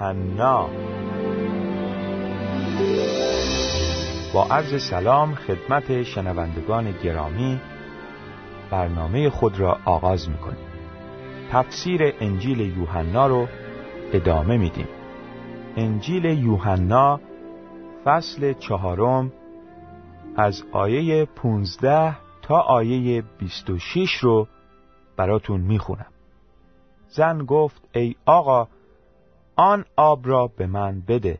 یوحنا با عرض سلام خدمت شنوندگان گرامی برنامه خود را آغاز می‌کنیم. تفسیر انجیل یوحنا رو ادامه میدیم. انجیل یوحنا فصل چهارم از آیه 15 تا آیه 26 رو براتون می‌خونم. زن گفت ای آقا آن آب را به من بده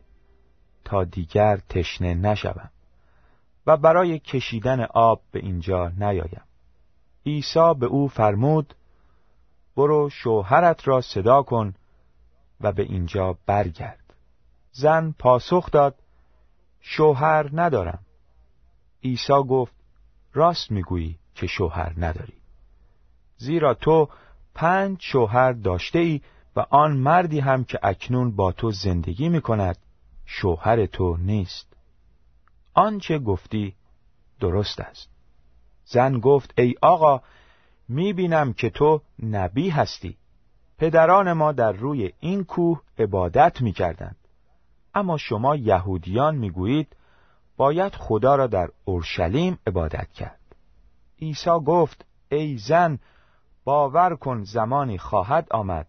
تا دیگر تشنه نشوم و برای کشیدن آب به اینجا نیایم. عیسی به او فرمود برو شوهرت را صدا کن و به اینجا برگرد. زن پاسخ داد شوهر ندارم. عیسی گفت راست می‌گویی که شوهر نداری. زیرا تو پنج شوهر داشته ای آن مردی هم که اکنون با تو زندگی می کند شوهر تو نیست. آنچه گفتی درست است. زن گفت ای آقا می بینم که تو نبی هستی. پدران ما در روی این کوه عبادت می کردند. اما شما یهودیان می گویید باید خدا را در اورشلیم عبادت کرد. عیسی گفت ای زن باور کن زمانی خواهد آمد.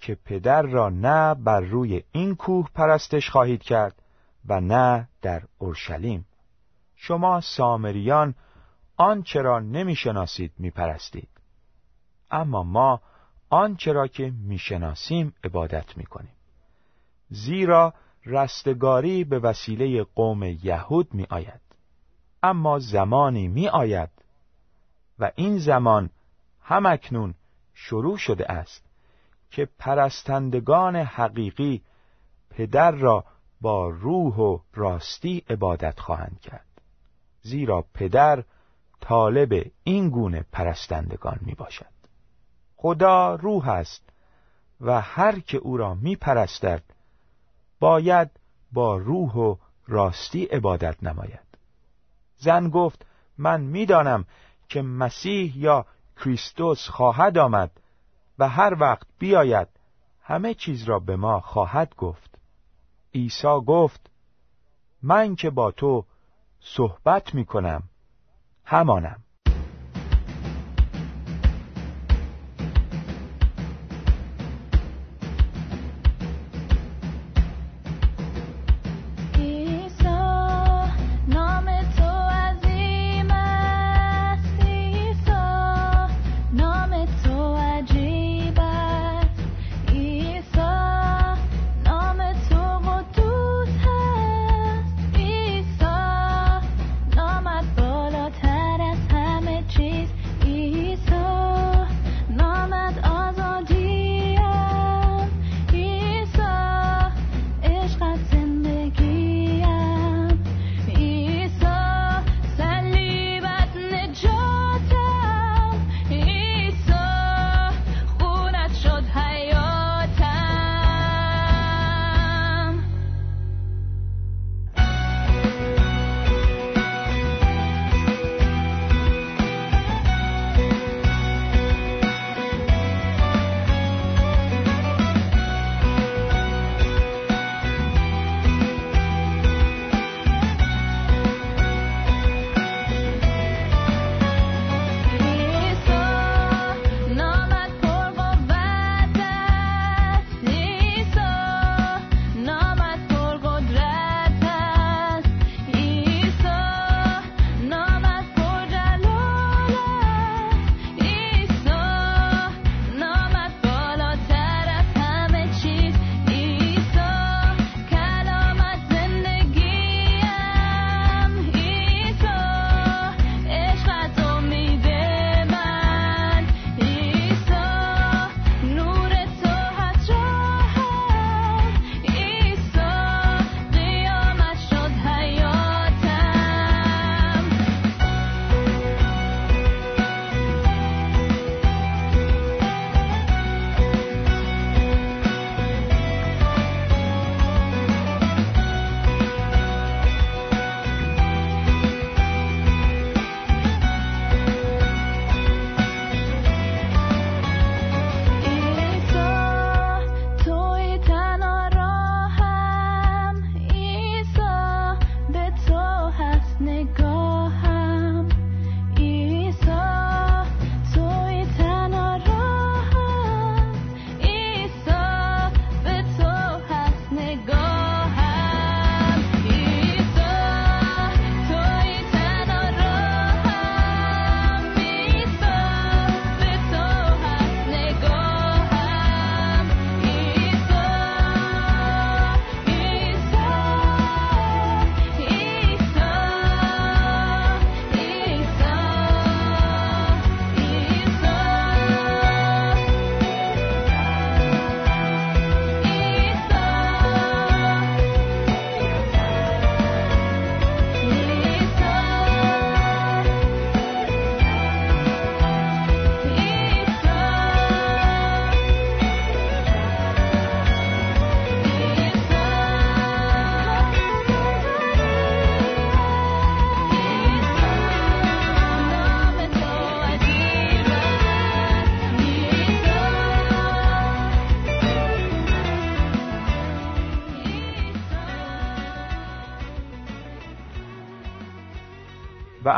که پدر را نه بر روی این کوه پرستش خواهید کرد و نه در اورشلیم. شما سامریان آنچه را نمی‌شناسید میپرستید. اما ما آنچه را که می‌شناسیم عبادت می‌کنیم. زیرا رستگاری به وسیله قوم یهود می آید. اما زمانی می آید و این زمان همکنون شروع شده است که پرستندگان حقیقی پدر را با روح و راستی عبادت خواهند کرد. زیرا پدر طالب این گونه پرستندگان می باشد خدا روح است و هر که او را می پرستد باید با روح و راستی عبادت نماید. زن گفت من می‌دانم که مسیح یا کریستوس خواهد آمد و هر وقت بیاید همه چیز را به ما خواهد گفت. عیسی گفت من که با تو صحبت می کنم همانم.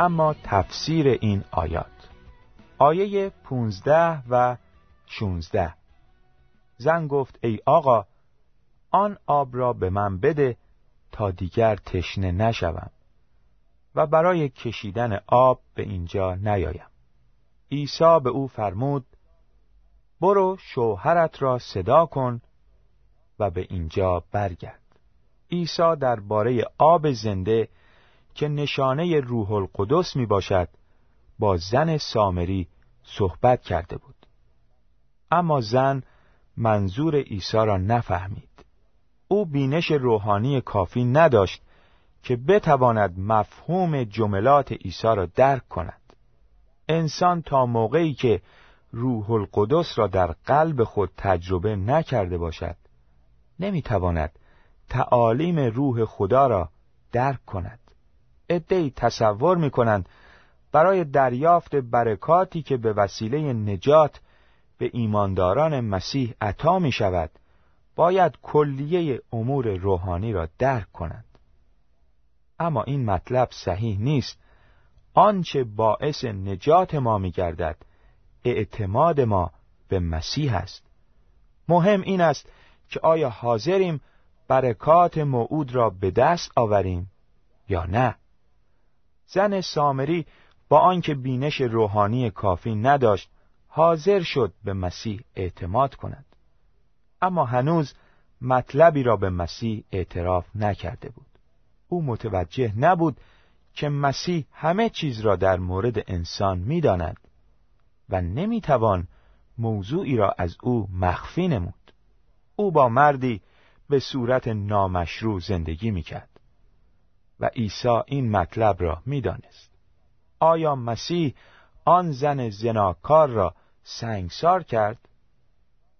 اما تفسیر این آیات. آیه 15 و 16 زن گفت ای آقا آن آب را به من بده تا دیگر تشنه نشوم و برای کشیدن آب به اینجا نیایم. عیسی به او فرمود برو شوهرت را صدا کن و به اینجا برگرد. عیسی درباره آب زنده که نشانه روح القدس می باشد با زن سامری صحبت کرده بود. اما زن منظور عیسی را نفهمید. او بینش روحانی کافی نداشت که بتواند مفهوم جملات عیسی را درک کند. انسان تا موقعی که روح القدس را در قلب خود تجربه نکرده باشد نمی‌تواند تعالیم روح خدا را درک کند. ادهی تصور می کنند برای دریافت برکاتی که به وسیله نجات به ایمانداران مسیح عطا می شود باید کلیه امور روحانی را درک کنند. اما این مطلب صحیح نیست. آنچه باعث نجات ما می گردد اعتماد ما به مسیح است. مهم این است که آیا حاضریم برکات موعود را به دست آوریم یا نه. زن سامری با آنکه بینش روحانی کافی نداشت حاضر شد به مسیح اعتماد کند. اما هنوز مطلبی را به مسیح اعتراف نکرده بود. او متوجه نبود که مسیح همه چیز را در مورد انسان می‌داند و نمی‌توان موضوعی را از او مخفی نمود. او با مردی به صورت نامشروع زندگی می‌کرد. و عیسی این مطلب را می‌دانست. آیا مسیح آن زن زناکار را سنگسار کرد؟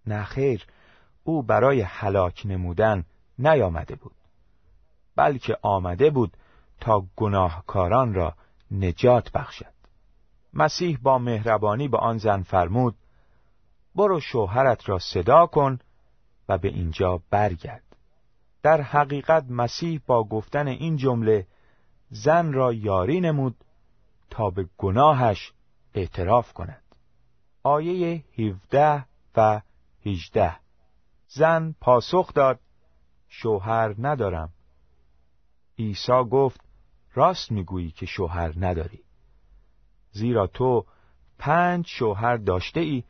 نخیر او برای هلاک نمودن نیامده بود بلکه آمده بود تا گناهکاران را نجات بخشد. مسیح با مهربانی به آن زن فرمود برو شوهرت را صدا کن و به اینجا برگرد. در حقیقت مسیح با گفتن این جمله زن را یاری نمود تا به گناهش اعتراف کند. آیه 17 و 18 زن پاسخ داد شوهر ندارم. عیسی گفت راست می‌گویی که شوهر نداری. زیرا تو پنج شوهر داشته ای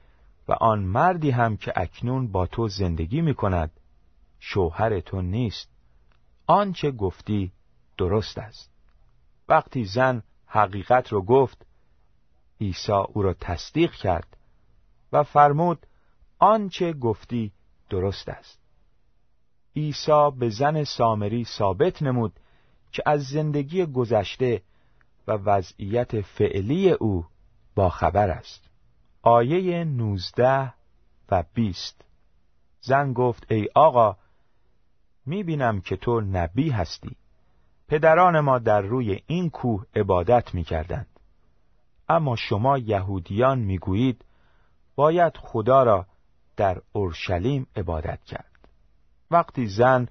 و آن مردی هم که اکنون با تو زندگی می کند شوهر تو نیست. آنچه گفتی درست است. وقتی زن حقیقت رو گفت عیسی او را تصدیق کرد و فرمود آنچه گفتی درست است. عیسی به زن سامری ثابت نمود که از زندگی گذشته و وضعیت فعلی او با خبر است. آیه 19 و 20 زن گفت ای آقا می‌بینم که تو نبی هستی. پدران ما در روی این کوه عبادت می‌کردند. اما شما یهودیان می‌گویید باید خدا را در اورشلیم عبادت کرد. وقتی زن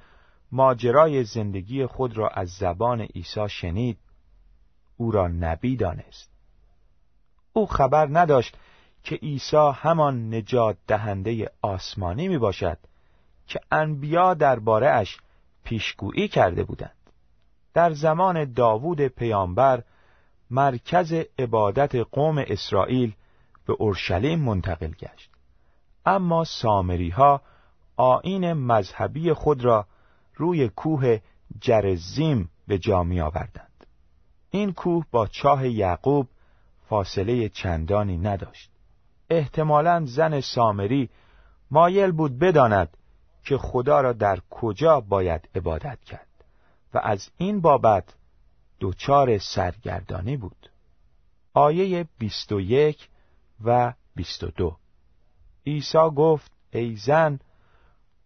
ماجرای زندگی خود را از زبان عیسی شنید او را نبی دانست. او خبر نداشت که عیسی همان نجات دهنده آسمانی می باشد که انبیا درباره اش پیشگویی کرده بودند. در زمان داوود پیامبر مرکز عبادت قوم اسرائیل به اورشلیم منتقل گشت. اما سامری ها آین مذهبی خود را روی کوه جرزیم به جا می آوردند این کوه با چاه یعقوب فاصله چندانی نداشت. احتمالا زن سامری مایل بود بداند که خدا را در کجا باید عبادت کرد. و از این بابت دوچار سرگردانی بود. آیه 21 و 22 عیسی گفت ای زن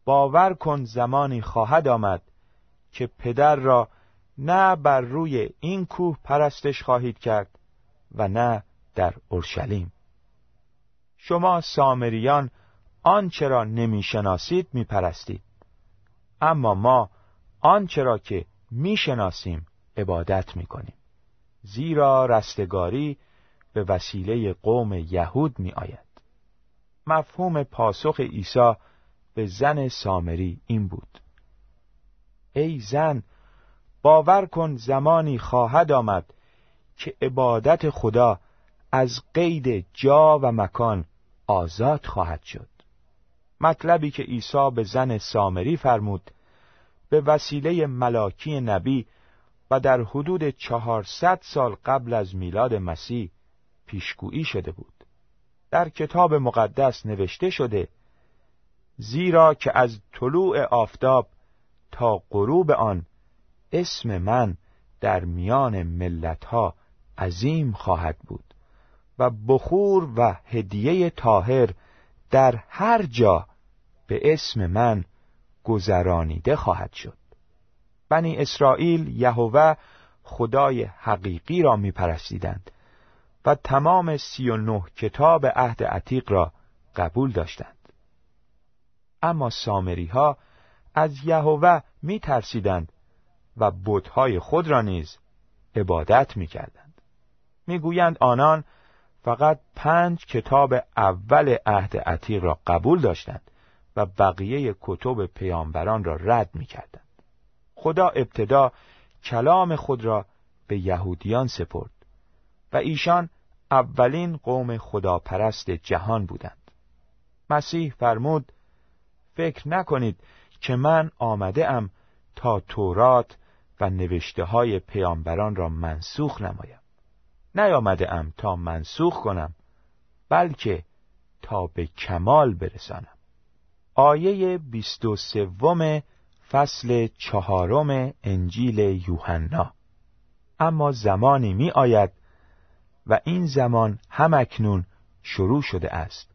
باور کن زمانی خواهد آمد که پدر را نه بر روی این کوه پرستش خواهید کرد و نه در اورشلیم. شما سامریان آنچه را نمی‌شناسید میپرستید. اما ما آنچه را که می‌شناسیم عبادت می‌کنیم. زیرا رستگاری به وسیله قوم یهود می آید. مفهوم پاسخ عیسی به زن سامری این بود. ای زن باور کن زمانی خواهد آمد که عبادت خدا از قید جا و مکان آزاد خواهد شد. مطلبی که عیسی به زن سامری فرمود به وسیله ملاکی نبی و در حدود چهارصد سال قبل از میلاد مسیح پیشگویی شده بود. در کتاب مقدس نوشته شده زیرا که از طلوع آفتاب تا غروب آن اسم من در میان ملتها عظیم خواهد بود و بخور و هدیه تاهر در هر جا به اسم من گذرانیده خواهد شد بنی اسرائیل یهوه خدای حقیقی را میپرستیدند و تمام سی و نه کتاب عهد عتیق را قبول داشتند اما سامری ها از یهوه می ترسیدند و بتهای خود را نیز عبادت می کردند. می گویند آنان فقط پنج کتاب اول عهد عتیق را قبول داشتند و بقیه کتب پیامبران را رد می کردند. خدا ابتدا کلام خود را به یهودیان سپرد و ایشان اولین قوم خداپرست جهان بودند. مسیح فرمود فکر نکنید که من آمده ام تا تورات و نوشته های پیامبران را منسوخ نمایم نیامده ام تا منسوخ کنم بلکه تا به کمال برسانم. آیه بیست و سوم فصل چهارم انجیل یوحنا. اما زمانی می آید و این زمان هم اکنون شروع شده است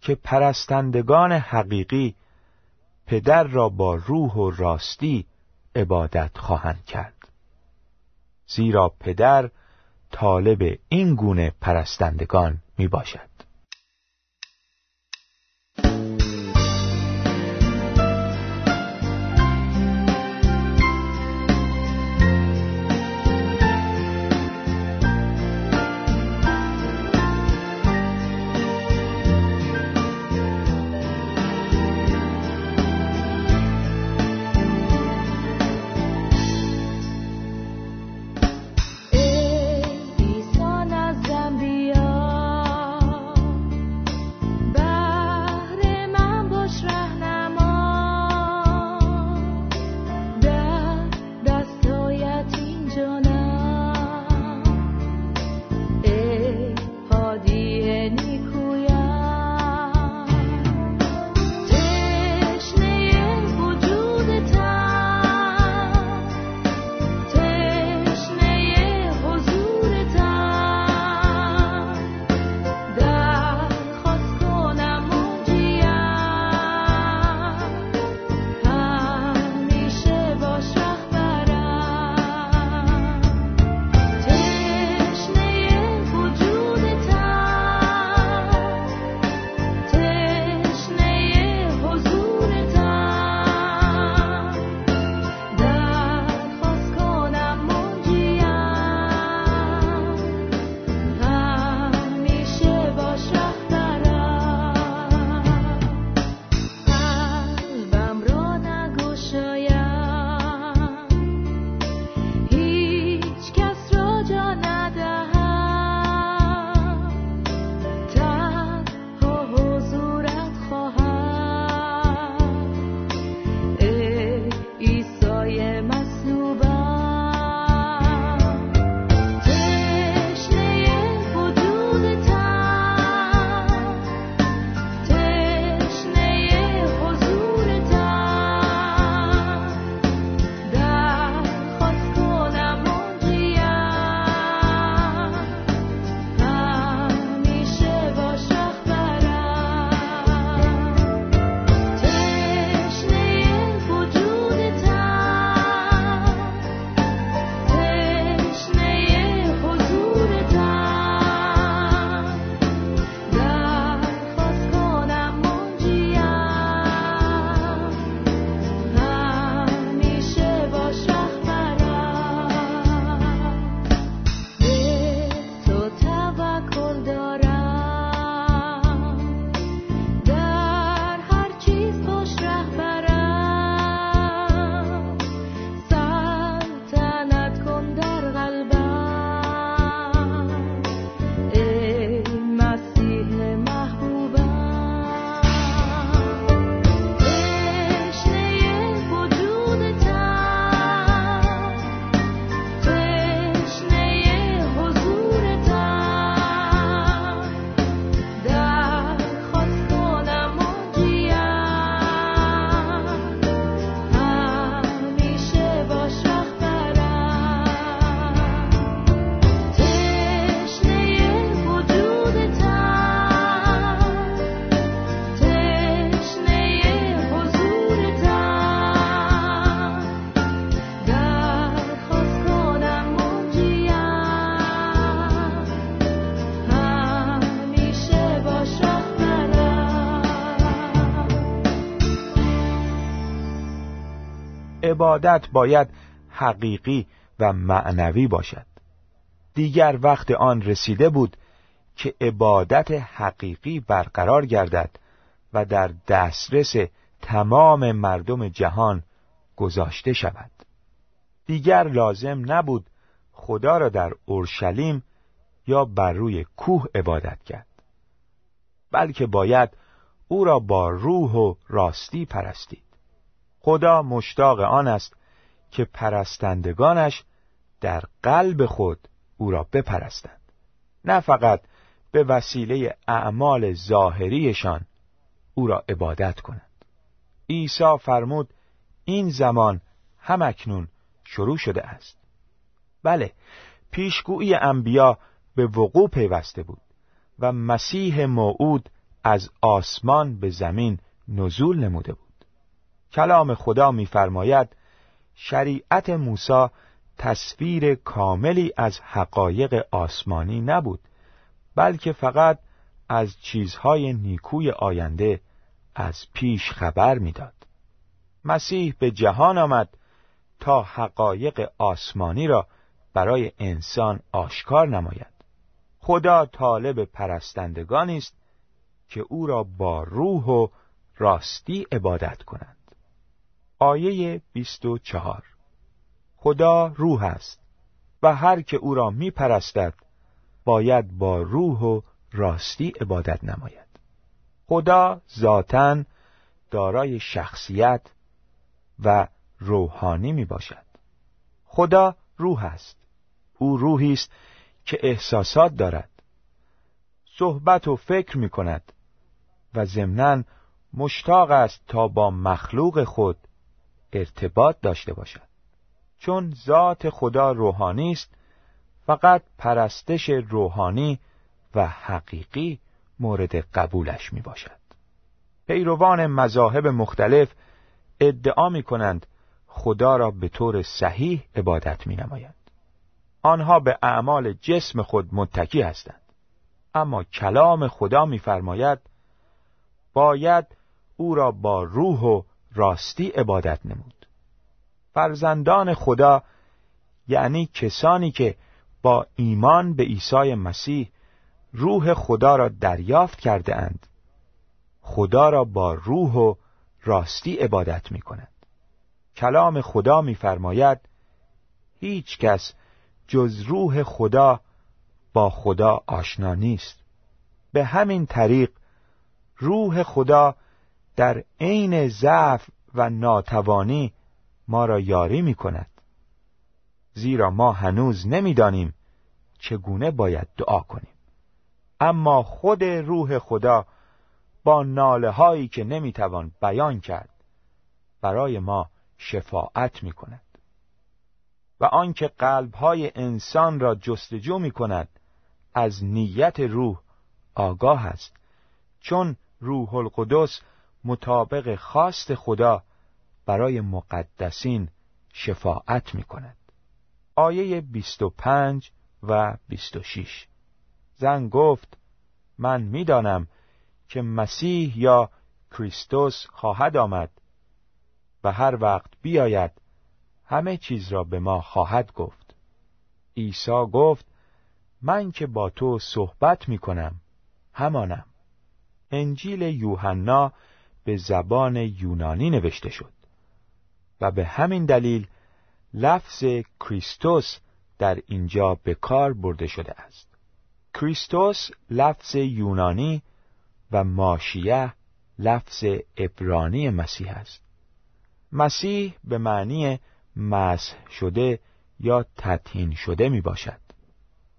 که پرستندگان حقیقی پدر را با روح و راستی عبادت خواهند کرد. زیرا پدر طالب این گونه پرستندگان می باشد عبادت باید حقیقی و معنوی باشد. دیگر وقت آن رسیده بود که عبادت حقیقی برقرار گردد و در دسترس تمام مردم جهان گذاشته شود. دیگر لازم نبود خدا را در اورشلیم یا بر روی کوه عبادت کرد بلکه باید او را با روح و راستی پرستید خدا مشتاق آن است که پرستندگانش در قلب خود او را بپرستند. نه فقط به وسیله اعمال ظاهریشان او را عبادت کنند. عیسی فرمود این زمان همکنون شروع شده است. بله پیشگویی انبیا به وقوع پیوسته بود و مسیح موعود از آسمان به زمین نزول نموده بود. کلام خدا می‌فرماید شریعت موسی تصویر کاملی از حقایق آسمانی نبود بلکه فقط از چیزهای نیکوی آینده از پیش خبر می‌داد. مسیح به جهان آمد تا حقایق آسمانی را برای انسان آشکار نماید. خدا طالب پرستندگانی است که او را با روح و راستی عبادت کنند. آیه 24 خدا روح است و هر که او را می پرستد باید با روح و راستی عبادت نماید. خدا ذاتا دارای شخصیت و روحانی می باشد خدا روح است. او روحی است که احساسات دارد صحبت و فکر می کند و ضمناً مشتاق است تا با مخلوق خود ارتباط داشته باشد چون ذات خدا روحانی است فقط پرستش روحانی و حقیقی مورد قبولش می باشد. پیروان مذاهب مختلف ادعا می کنند خدا را به طور صحیح عبادت می نماید. آنها به اعمال جسم خود متکی هستند. اما کلام خدا میفرماید باید او را با روح و راستی عبادت نمود. فرزندان خدا یعنی کسانی که با ایمان به عیسی مسیح روح خدا را دریافت کرده اند خدا را با روح و راستی عبادت می کند. کلام خدا میفرماید هیچ کس جز روح خدا با خدا آشنا نیست به همین طریق روح خدا در عین ضعف و ناتوانی ما را یاری می کند زیرا ما هنوز نمی‌دانیم چگونه باید دعا کنیم. اما خود روح خدا با ناله هایی که نمی‌توان بیان کرد برای ما شفاعت می کند و آنکه های انسان را جستجو می کند از نیت روح آگاه است. چون روح القدس مطابق خواست خدا برای مقدسین شفاعت می کند آیه 25 و 26 زن گفت من می‌دانم که مسیح یا کریستوس خواهد آمد و هر وقت بیاید همه چیز را به ما خواهد گفت. عیسی گفت من که با تو صحبت می کنم همانم. انجیل یوحنا به زبان یونانی نوشته شد و به همین دلیل لفظ کریستوس در اینجا به کار برده شده است. کریستوس لفظ یونانی و ماشیه لفظ ابرانی مسیح است. مسیح به معنی مسح شده یا تطهین شده می باشد.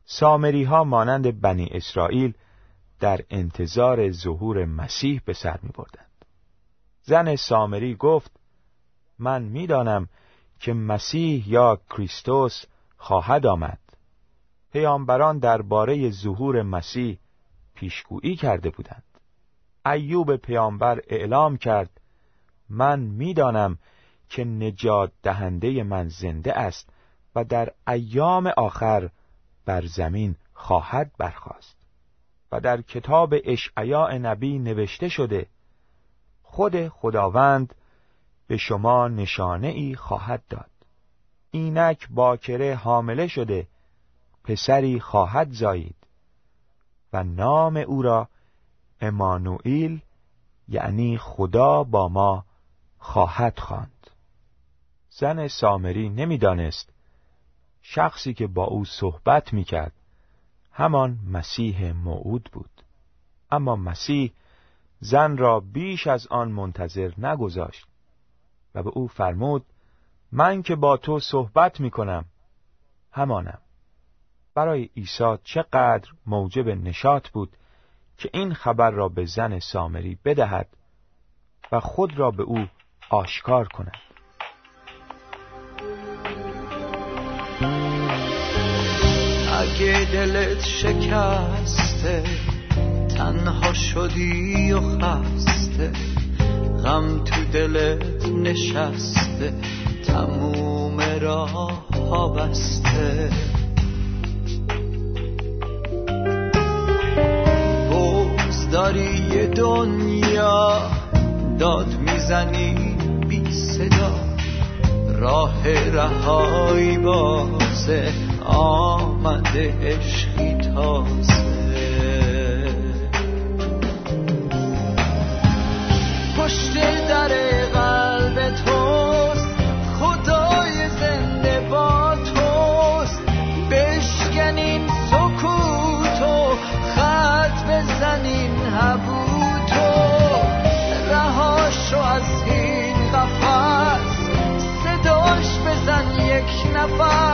سامری ها مانند بنی اسرائیل در انتظار ظهور مسیح به سر می بردند. زن سامری گفت من می‌دانم که مسیح یا کریستوس خواهد آمد. پیامبران درباره ظهور مسیح پیشگویی کرده بودند. ایوب پیامبر اعلام کرد من می‌دانم که نجات دهنده من زنده است و در ایام آخر بر زمین خواهد برخاست و در کتاب اشعیا نبی نوشته شده خود خداوند به شما نشانه ای خواهد داد اینک باکره حامله شده پسری خواهد زایید و نام او را امانوئیل یعنی خدا با ما خواهد خواند. زن سامری نمی‌دانست شخصی که با او صحبت می‌کرد همان مسیح موعود بود اما مسیح زن را بیش از آن منتظر نگذاشت و به او فرمود من که با تو صحبت می کنم همانم. برای عیسی چقدر موجب نشاط بود که این خبر را به زن سامری بدهد و خود را به او آشکار کند. اگه دلت شکسته تنها شدی و خسته. غم تو دلت نشسته. تموم راه ها بسته. بغز داری دنیا. داد می‌زنی بی صدا. راه رهایی بازه. آمده عشقی تازه. پشت در قلب توست. خدای زنده با توست. بشکنین سکوتو خط بزنین حبوتو. رهاشو از این قفص صداش بزن یک نفس.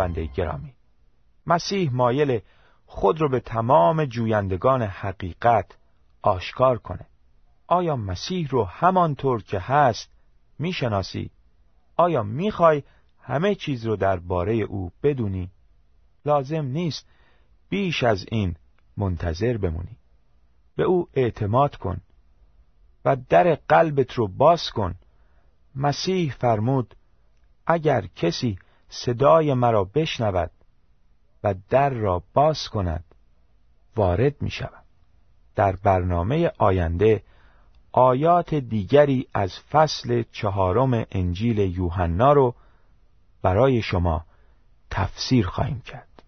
شنونده گرامی مسیح مایل خود را به تمام جویندگان حقیقت آشکار کنه آیا مسیح رو همانطور که هست می‌شناسی؟ آیا می‌خوای همه چیز رو درباره او بدونی؟ لازم نیست بیش از این منتظر بمونی به او اعتماد کن و در قلبت رو باز کن مسیح فرمود اگر کسی صدای مرا بشنود و در را باز کند وارد می شود. در برنامه آینده آیات دیگری از فصل چهارم انجیل یوحنا رو برای شما تفسیر خواهیم کرد